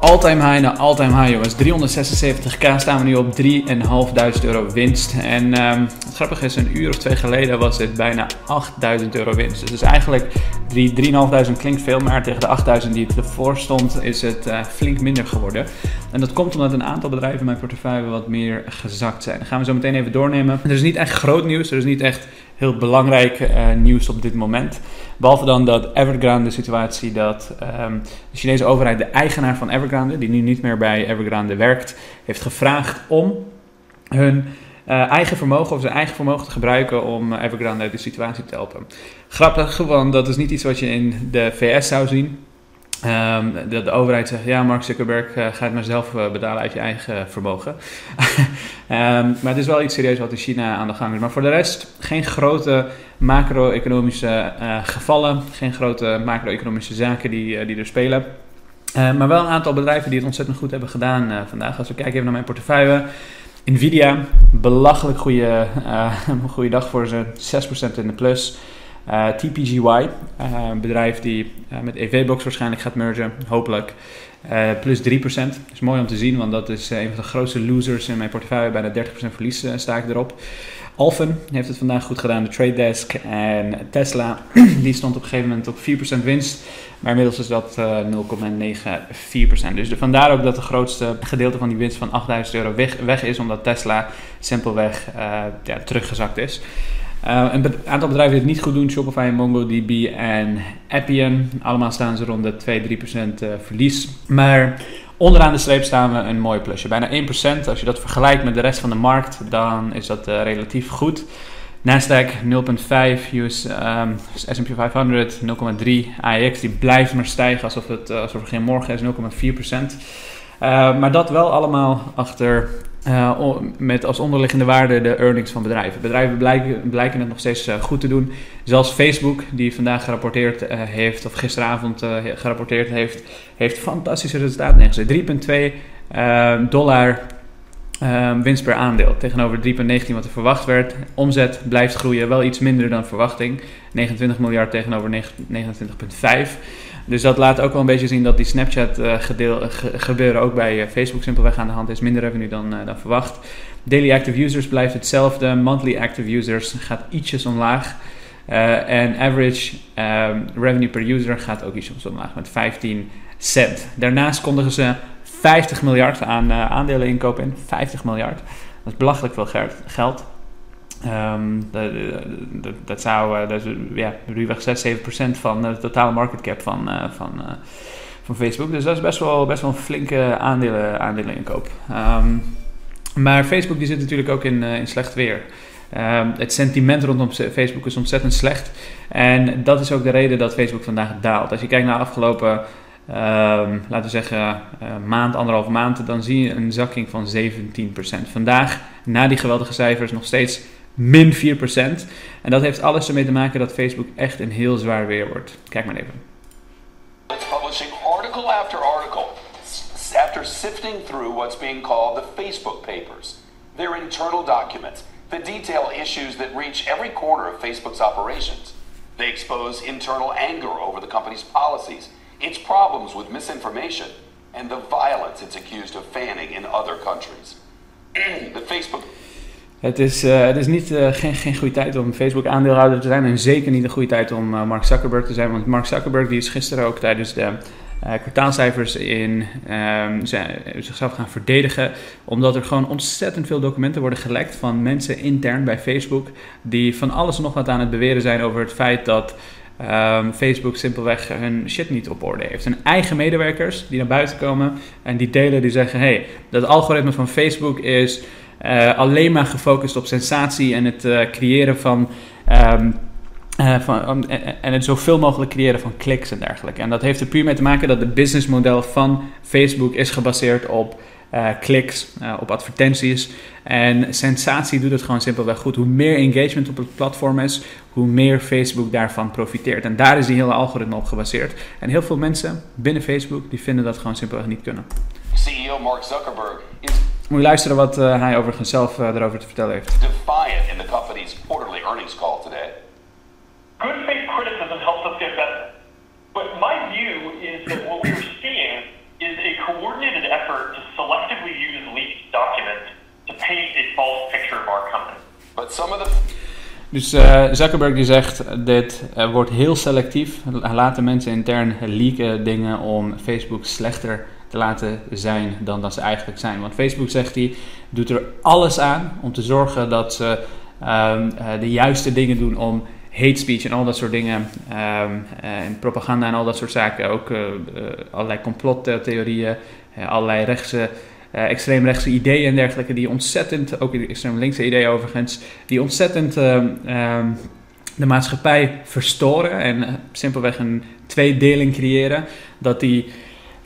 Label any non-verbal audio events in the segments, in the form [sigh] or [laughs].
All-time high naar all-time high, jongens. 376k staan we nu op 3.500 euro winst. En ehm, het grappige is, een uur of twee geleden was het bijna 8.000 euro winst. Dus, dus eigenlijk 3.500 klinkt veel, maar tegen de 8.000 die ervoor stond, is het uh, flink minder geworden. En dat komt omdat een aantal bedrijven in mijn portefeuille wat meer gezakt zijn. Gaan we zo meteen even doornemen. Er is niet echt groot nieuws, er is niet echt heel belangrijk uh, nieuws op dit moment. Behalve dan dat Evergrande situatie, dat um, de Chinese overheid, de eigenaar van Evergrande, die nu niet meer bij Evergrande werkt, heeft gevraagd om hun uh, eigen vermogen of zijn eigen vermogen te gebruiken om Evergrande uit de situatie te helpen. Grappig, want dat is niet iets wat je in de VS zou zien. Um, dat de overheid zegt, ja, Mark Zuckerberg, uh, ga het maar zelf uh, betalen uit je eigen vermogen. um, [laughs] maar het is wel iets serieus wat in China aan de gang is. Maar voor de rest, geen grote macro-economische uh, gevallen, geen grote macro-economische zaken die, die er spelen. maar wel een aantal bedrijven die het ontzettend goed hebben gedaan vandaag. Als we kijken even naar mijn portefeuille. Nvidia, belachelijk goede, [laughs] goede dag voor ze, 6% in de plus. Uh, TPGY, uh, een bedrijf die uh, met EVBox waarschijnlijk gaat mergen, hopelijk. plus 3%. Dat is mooi om te zien, want dat is een van de grootste losers in mijn portefeuille. Bijna 30% verlies sta ik erop. Alphen heeft het vandaag goed gedaan, de Trade Desk. En Tesla, [clears throat] die stond op een gegeven moment op 4% winst. Maar inmiddels is dat 0,94%. Dus de, vandaar ook dat het grootste gedeelte van die winst van 8000 euro weg, weg is, omdat Tesla simpelweg ja, teruggezakt is. Uh, een aantal bedrijven die het niet goed doen, Shopify, MongoDB en Appian. Allemaal staan ze rond de 2-3% uh, verlies. Maar onderaan de streep staan we een mooi plusje. Bijna 1%. Als je dat vergelijkt met de rest van de markt, dan is dat uh, relatief goed. Nasdaq 0,5, US, S&P 500 0,3, AEX die blijft maar stijgen alsof, het, alsof er geen morgen is, 0,4%. maar dat wel allemaal achter uh, met als onderliggende waarde de earnings van bedrijven. Bedrijven blijken, blijken het nog steeds uh, goed te doen. Zelfs Facebook, die vandaag gerapporteerd uh, heeft, of gisteravond gerapporteerd heeft, heeft fantastische resultaten neergezet. 3,2 dollar winst per aandeel tegenover 3,19 wat er verwacht werd. Omzet blijft groeien, wel iets minder dan verwachting. 29 miljard tegenover 29,5. Dus dat laat ook wel een beetje zien dat die Snapchat uh, gedeel, gebeuren ook bij uh, Facebook simpelweg aan de hand is. Minder revenue dan, uh, dan verwacht. Daily active users blijft hetzelfde. Monthly active users gaat ietsjes omlaag. en average um, revenue per user gaat ook ietsjes omlaag met 15 cent. Daarnaast kondigen ze 50 miljard aan aandelen inkopen in. 50 miljard. Dat is belachelijk veel geld. Um, dat, zou, uh, dat ja, ruwweg 6, 7% van de totale market cap van, uh, van, uh, van Facebook. Dus dat is best wel, best wel een flinke aandelen, aandeleninkoop. Um, maar Facebook die zit natuurlijk ook in, in slecht weer. Um, het sentiment rondom Facebook is ontzettend slecht. En dat is ook de reden dat Facebook vandaag daalt. Als je kijkt naar de afgelopen, laten we zeggen, maand, anderhalve maand, dan zie je een zakking van 17%. Vandaag, na die geweldige cijfers, nog steeds min 4%. En dat heeft alles ermee te maken dat Facebook echt een heel zwaar weer wordt. Kijk maar even. Publishing article after article after sifting through what's being called the Facebook papers. They're internal documents that detail issues that reach every corner of Facebook's operations. They expose internal anger over the company's policies, its problems with misinformation, and the violence it's accused of fanning in other countries. [clears throat] the Facebook Het is, uh, het is niet, uh, geen, geen goede tijd om Facebook aandeelhouder te zijn en zeker niet een goede tijd om uh, Mark Zuckerberg te zijn. Want Mark Zuckerberg die is gisteren ook tijdens de kwartaalcijfers in ehm, zichzelf gaan verdedigen. Omdat er gewoon ontzettend veel documenten worden gelekt van mensen intern bij Facebook. Die van alles en nog wat aan het beweren zijn over het feit dat um, Facebook simpelweg hun shit niet op orde heeft. Hun eigen medewerkers die naar buiten komen en die delen, die zeggen: hey, dat algoritme van Facebook is uh, alleen maar gefocust op sensatie en het uh, creëren van. Um, uh, van en het zoveel mogelijk creëren van kliks en dergelijke. En dat heeft er puur mee te maken dat het businessmodel van Facebook is gebaseerd op kliks, op advertenties. En sensatie doet het gewoon simpelweg goed. Hoe meer engagement op het platform is, hoe meer Facebook daarvan profiteert. En daar is die hele algoritme op gebaseerd. En heel veel mensen binnen Facebook die vinden dat gewoon simpelweg niet kunnen. CEO Mark Zuckerberg is moet je luisteren wat eh, hij overigens zelf eh, erover te vertellen heeft. Defiant in the company's quarterly earnings call today. Good faith criticism helps us get better. But my view is that what we're seeing is a coordinated effort to selectively use leaked documents to paint a false picture of our company. But some of the dus uh, Zuckerberg die zegt, dit uh, wordt heel selectief. Laten mensen intern leaken dingen om Facebook slechter te laten zijn dan dat ze eigenlijk zijn. Want Facebook zegt hij, doet er alles aan om te zorgen dat ze um, uh, de juiste dingen doen om hate speech en al dat soort dingen. Um, en propaganda en al dat soort zaken. Ook allerlei complottheorieën, allerlei rechtse uh, extreemrechtse ideeën en dergelijke, die ontzettend, ook extreem linkse ideeën overigens, die ontzettend uh, de maatschappij verstoren en eh, simpelweg een tweedeling creëren. Dat die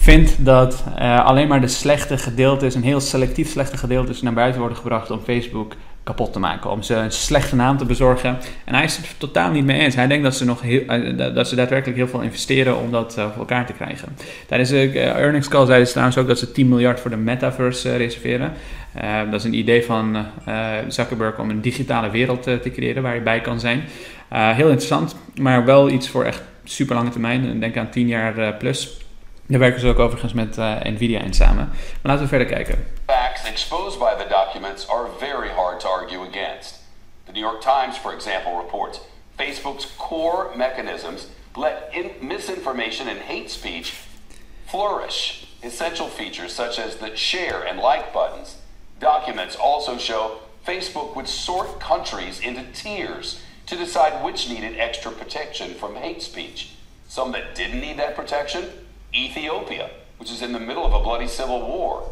vindt dat uh, alleen maar de slechte gedeeltes, een heel selectief slechte gedeeltes, naar buiten worden gebracht om Facebook kapot te maken. Om ze een slechte naam te bezorgen. En hij is het totaal niet mee eens. Hij denkt dat ze, nog heel, uh, dat ze daadwerkelijk heel veel investeren om dat uh, voor elkaar te krijgen. Tijdens de earnings call zeiden ze trouwens ook dat ze 10 miljard voor de metaverse reserveren. dat is een idee van Zuckerberg om een digitale wereld te creëren waar je bij kan zijn. heel interessant, maar wel iets voor echt super lange termijn. Denk aan 10 jaar plus. Daar werken ze ook overigens met uh, Nvidia in samen. Maar laten we verder kijken. Facts exposed by the documents are very hard to argue against. The New York Times, for example, reports Facebook's core mechanisms let in misinformation and hate speech flourish. Essential features such as the share and like buttons. Documents also show Facebook would sort countries into tiers to decide which needed extra protection from hate speech. Some that didn't need that protection Ethiopia, which is in the middle of a bloody civil war.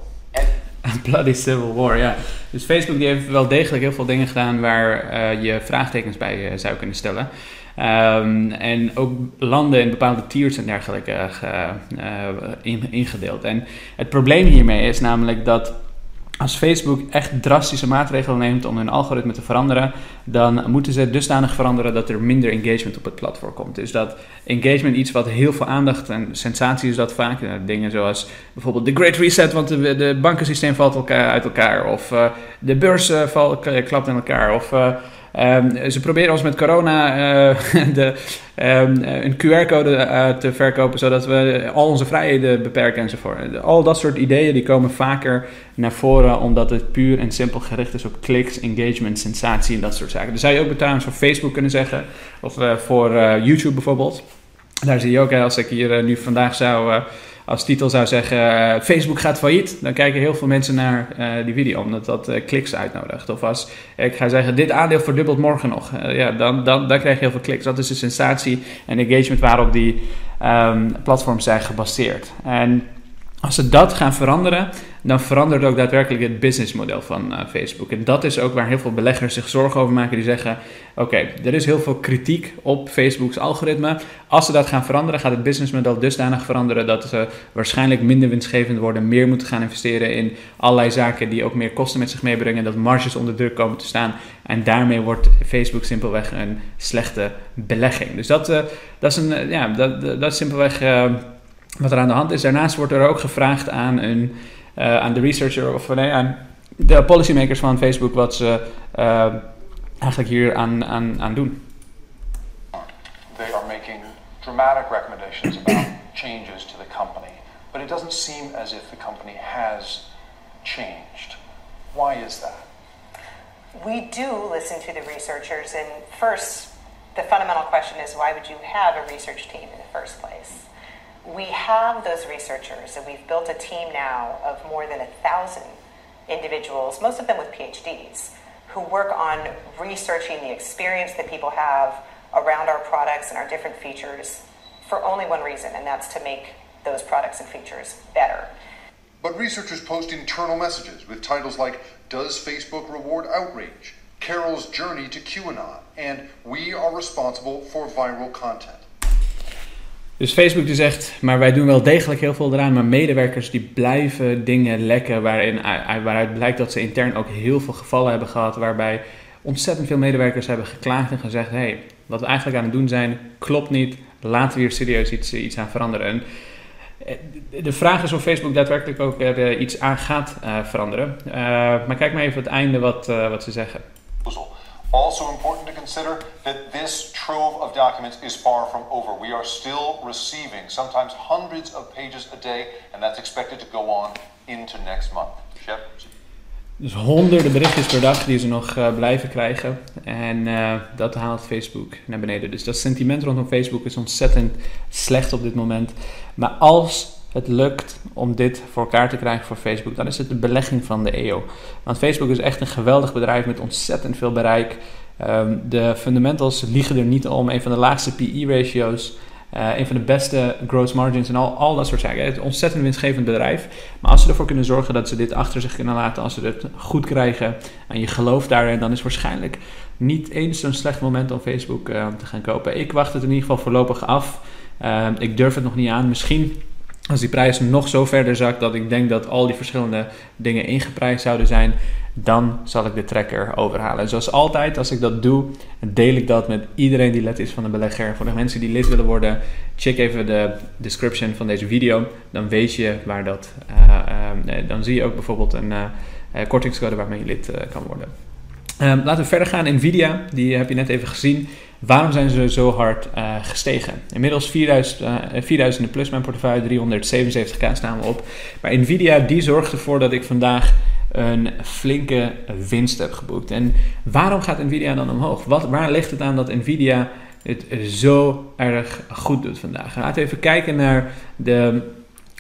And [laughs] bloody civil war, ja. Dus Facebook heeft wel degelijk heel veel dingen gedaan waar uh, je vraagtekens bij uh, zou kunnen stellen. Um, en ook landen in bepaalde tiers en dergelijke in, ingedeeld. En het probleem hiermee is namelijk dat als Facebook echt drastische maatregelen neemt om hun algoritme te veranderen, dan moeten ze dusdanig veranderen dat er minder engagement op het platform komt. Dus dat engagement iets wat heel veel aandacht en sensatie is dat vaak. Uh, dingen zoals bijvoorbeeld de Great Reset, want de, de bankensysteem valt elkaar, uit elkaar. Of uh, de beurs uh, valt, klapt in elkaar. Of Um, ze proberen ons met corona uh, [laughs] de, um, een QR-code uh, te verkopen, zodat we al onze vrijheden beperken enzovoort. Al dat soort ideeën die komen vaker naar voren, omdat het puur en simpel gericht is op kliks, engagement, sensatie en dat soort zaken. Dat zou je ook trouwens voor Facebook kunnen zeggen, of voor YouTube bijvoorbeeld. Daar zie je ook, als ik hier nu vandaag zou als titel zou zeggen uh, Facebook gaat failliet, dan kijken heel veel mensen naar uh, die video, omdat dat uh, kliks uitnodigt. Of als ik ga zeggen dit aandeel verdubbelt morgen nog, ja, dan, dan, dan krijg je heel veel kliks. Dat is de sensatie en engagement waarop die um, platforms zijn gebaseerd. En als ze dat gaan veranderen, dan verandert ook daadwerkelijk het businessmodel van uh, Facebook. En dat is ook waar heel veel beleggers zich zorgen over maken. Die zeggen: Oké, er is heel veel kritiek op Facebook's algoritme. Als ze dat gaan veranderen, gaat het businessmodel dusdanig veranderen dat ze waarschijnlijk minder winstgevend worden, meer moeten gaan investeren in allerlei zaken die ook meer kosten met zich meebrengen, dat marges onder druk komen te staan. En daarmee wordt Facebook simpelweg een slechte belegging. Dus dat, uh, dat, is, een, uh, ja, dat, dat is simpelweg wat er aan de hand is. Daarnaast wordt er ook gevraagd aan, een, uh, aan de researcher of nee, aan de policymakers van Facebook wat ze uh, eigenlijk hier aan, aan, aan doen. They are making dramatic recommendations about changes to the company, but it doesn't seem as if the company has changed. Why is that? We do listen to the researchers, and first, the fundamental question is why would you have a research team in the first place? We have those researchers, and we've built a team now of more than a thousand individuals, most of them with PhDs, who work on researching the experience that people have around our products and our different features for only one reason, and that's to make those products and features better. But researchers post internal messages with titles like Does Facebook Reward Outrage? Carol's Journey to QAnon, and We Are Responsible for Viral Content. Dus Facebook die zegt, maar wij doen wel degelijk heel veel eraan, maar medewerkers die blijven dingen lekken waarin, waaruit blijkt dat ze intern ook heel veel gevallen hebben gehad waarbij ontzettend veel medewerkers hebben geklaagd en gezegd, hé, hey, wat we eigenlijk aan het doen zijn, klopt niet, laten we hier serieus iets, iets aan veranderen. En eh, de vraag is of Facebook daadwerkelijk ook er eh, iets aan gaat veranderen. Maar kijk maar even het einde wat, wat ze zeggen. Also important to consider that this trove of documents is far from over. We are still receiving sometimes hundreds of pages a day, and that's expected to go on into next month. Shep? Dus honderden berichtjes per dag die ze nog uh, blijven krijgen. En uh, dat haalt Facebook naar beneden. Dus dat sentiment rondom Facebook is ontzettend slecht op dit moment. Maar als het lukt om dit voor elkaar te krijgen voor Facebook, dan is het de belegging van de eeuw. Want Facebook is echt een geweldig bedrijf met ontzettend veel bereik. Um, de fundamentals liegen er niet om. Een van de laagste PE-ratio's. Uh, een van de beste gross margins en al, al dat soort zaken. Het is een ontzettend winstgevend bedrijf. Maar als ze ervoor kunnen zorgen dat ze dit achter zich kunnen laten, als ze het goed krijgen en je gelooft daarin, dan is waarschijnlijk niet eens zo'n slecht moment om Facebook uh, te gaan kopen. Ik wacht het in ieder geval voorlopig af. Uh, ik durf het nog niet aan. Misschien als die prijs nog zo verder zakt dat ik denk dat al die verschillende dingen ingeprijsd zouden zijn, dan zal ik de tracker overhalen. Zoals altijd, als ik dat doe, deel ik dat met iedereen die lid is van de belegger. Voor de mensen die lid willen worden, check even de description van deze video. Dan weet je waar dat. Uh, dan zie je ook bijvoorbeeld een kortingscode waarmee je lid kan worden. Um, laten we verder gaan. Nvidia, die heb je net even gezien. Waarom zijn ze zo hard uh, gestegen? Inmiddels 4000, uh, 4000 plus mijn portefeuille, 377k staan we op. Maar Nvidia die zorgt ervoor dat ik vandaag een flinke winst heb geboekt. En waarom gaat Nvidia dan omhoog? Wat, waar ligt het aan dat Nvidia het zo erg goed doet vandaag? Laten we even kijken naar de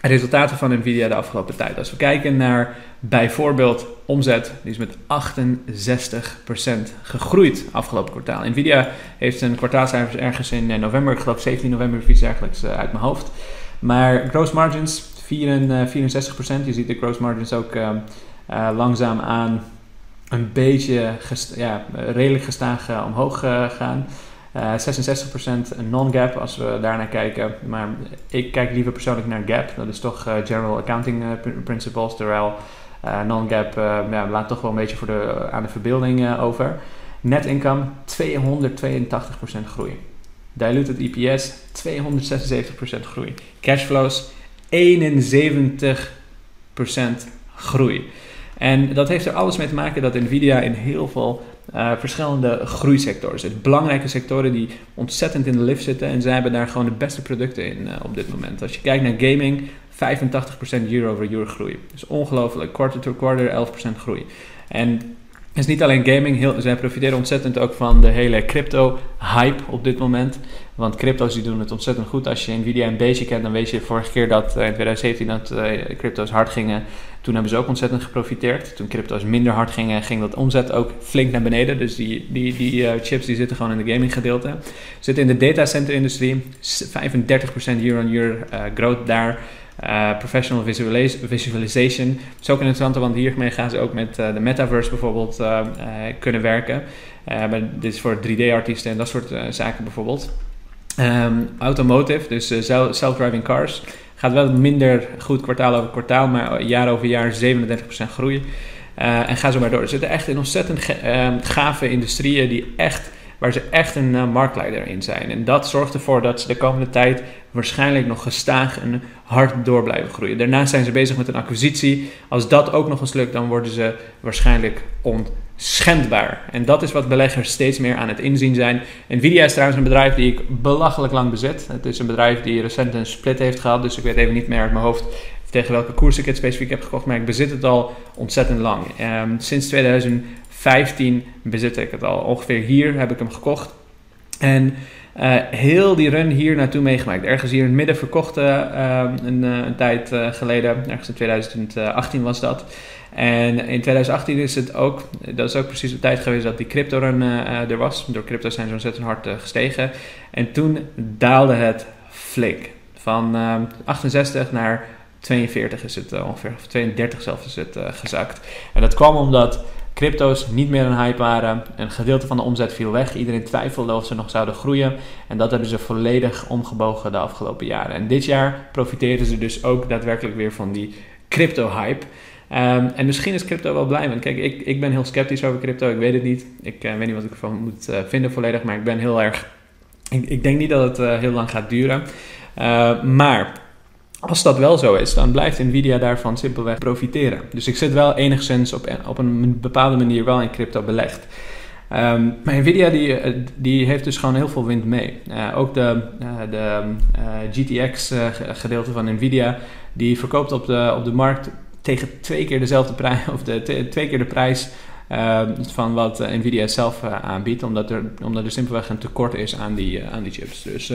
resultaten van Nvidia de afgelopen tijd. Als we kijken naar bijvoorbeeld omzet, die is met 68% gegroeid afgelopen kwartaal. Nvidia heeft een kwartaalcijfers ergens in eh, november, ik geloof 17 november, iets dergelijks eh, uit mijn hoofd. Maar gross margins 64%, je ziet de gross margins ook uh, uh, langzaam aan een beetje ja, redelijk gestaag omhoog gaan. Uh, 66% non-gap als we daarnaar kijken. Maar ik kijk liever persoonlijk naar gap. Dat is toch uh, general accounting uh, principles. Terwijl non-gap ja, laat toch wel een beetje voor de, aan de verbeelding over. Net income 282% groei. Diluted EPS 276% groei. Cashflows 71% groei. En dat heeft er alles mee te maken dat Nvidia in heel veel uh, verschillende groeisectoren zit. Belangrijke sectoren die ontzettend in de lift zitten. En zij hebben daar gewoon de beste producten in uh, op dit moment. Als je kijkt naar gaming, 85% year over year groei. Dus ongelooflijk. Quarter to quarter, 11% groei. En is niet alleen gaming, heel, zij profiteren ontzettend ook van de hele crypto-hype op dit moment. Want crypto's die doen het ontzettend goed. Als je Nvidia een beetje kent, dan weet je vorige keer dat uh, in 2017 dat uh, crypto's hard gingen. Toen hebben ze ook ontzettend geprofiteerd. Toen crypto's minder hard gingen, ging dat omzet ook flink naar beneden. Dus die, die, die uh, chips die zitten gewoon in de gaming gedeelte. Zitten in de datacenter industrie, 35% year-on-year growth daar. Uh, professional visualization. Dat is ook interessant, want hiermee gaan ze ook met uh, de metaverse bijvoorbeeld uh, kunnen werken. dit is voor 3D-artiesten en dat soort zaken bijvoorbeeld. Um, automotive, dus self-driving cars, gaat wel minder goed kwartaal over kwartaal, maar jaar over jaar 37% groei. en ga zo maar door. Er zitten echt in ontzettend gave industrieën die echt waar ze echt een uh, marktleider in zijn. En dat zorgt ervoor dat ze de komende tijd waarschijnlijk nog gestaag en hard door blijven groeien. Daarnaast zijn ze bezig met een acquisitie. Als dat ook nog eens lukt, dan worden ze waarschijnlijk onschendbaar. En dat is wat beleggers steeds meer aan het inzien zijn. Nvidia is trouwens een bedrijf die ik belachelijk lang bezit. Het is een bedrijf die recent een split heeft gehad, dus ik weet even niet meer uit mijn hoofd tegen welke koers ik het specifiek heb gekocht, maar ik bezit het al ontzettend lang. Um, sinds 2015 bezit ik het al. Ongeveer hier heb ik hem gekocht. En uh, heel die run hier naartoe meegemaakt. Ergens hier in het midden verkocht een, uh, een, tijd geleden. Ergens in 2018 was dat. En in 2018 is het ook, dat is ook precies de tijd geweest dat die crypto run er was. Door crypto zijn ze ontzettend hard gestegen. En toen daalde het flink. Van 68 naar 42 is het ongeveer, of 32 zelfs is het gezakt. En dat kwam omdat crypto's niet meer een hype waren. Een gedeelte van de omzet viel weg. Iedereen twijfelde of ze nog zouden groeien. En dat hebben ze volledig omgebogen de afgelopen jaren. En dit jaar profiteren ze dus ook daadwerkelijk weer van die crypto-hype. Um, en misschien is crypto wel blij. Want kijk, ik, ik ben heel sceptisch over crypto. Ik weet het niet. Ik uh, weet niet wat ik ervan moet uh, vinden volledig. Maar ik ben heel erg. Ik, denk niet dat het uh, heel lang gaat duren. maar als dat wel zo is, dan blijft Nvidia daarvan simpelweg profiteren. Dus ik zit wel enigszins op, op een bepaalde manier wel in crypto belegd. Um, maar Nvidia die, eh, die heeft dus gewoon heel veel wind mee. Uh, ook de, uh, de GTX gedeelte van Nvidia, die verkoopt op de, op de markt tegen twee keer dezelfde prijs, [laughs] of de, twee keer de prijs van wat Nvidia zelf aanbiedt, omdat er, omdat er simpelweg een tekort is aan die, aan die chips. Dus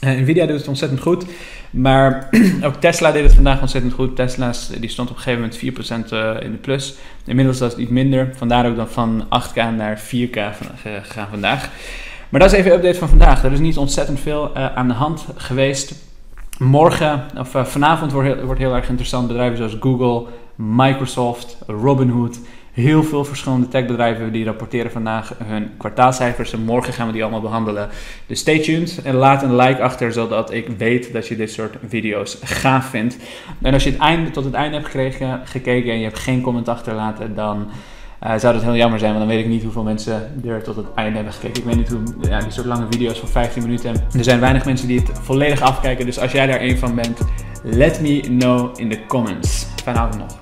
Nvidia doet het ontzettend goed, maar [clears throat] ook Tesla deed het vandaag ontzettend goed. Tesla die stond op een gegeven moment 4% in de plus. Inmiddels was het iets minder, vandaar ook dan van 8K naar 4K gegaan vandaag. Maar dat is even een update van vandaag. Er is niet ontzettend veel aan de hand geweest. Morgen, of vanavond wordt heel, wordt heel erg interessant. Bedrijven zoals Google, Microsoft, Robinhood. Heel veel verschillende techbedrijven die rapporteren vandaag hun kwartaalcijfers. En morgen gaan we die allemaal behandelen. Dus stay tuned en laat een like achter, zodat ik weet dat je dit soort video's gaaf vindt. En als je het einde, tot het einde hebt gekregen, gekeken en je hebt geen comment achterlaten, dan uh, zou dat heel jammer zijn, want dan weet ik niet hoeveel mensen er tot het einde hebben gekeken. Ik weet niet hoe, ja, die soort lange video's van 15 minuten. Er zijn weinig mensen die het volledig afkijken, dus als jij daar een van bent, let me know in de comments. Fijne avond nog.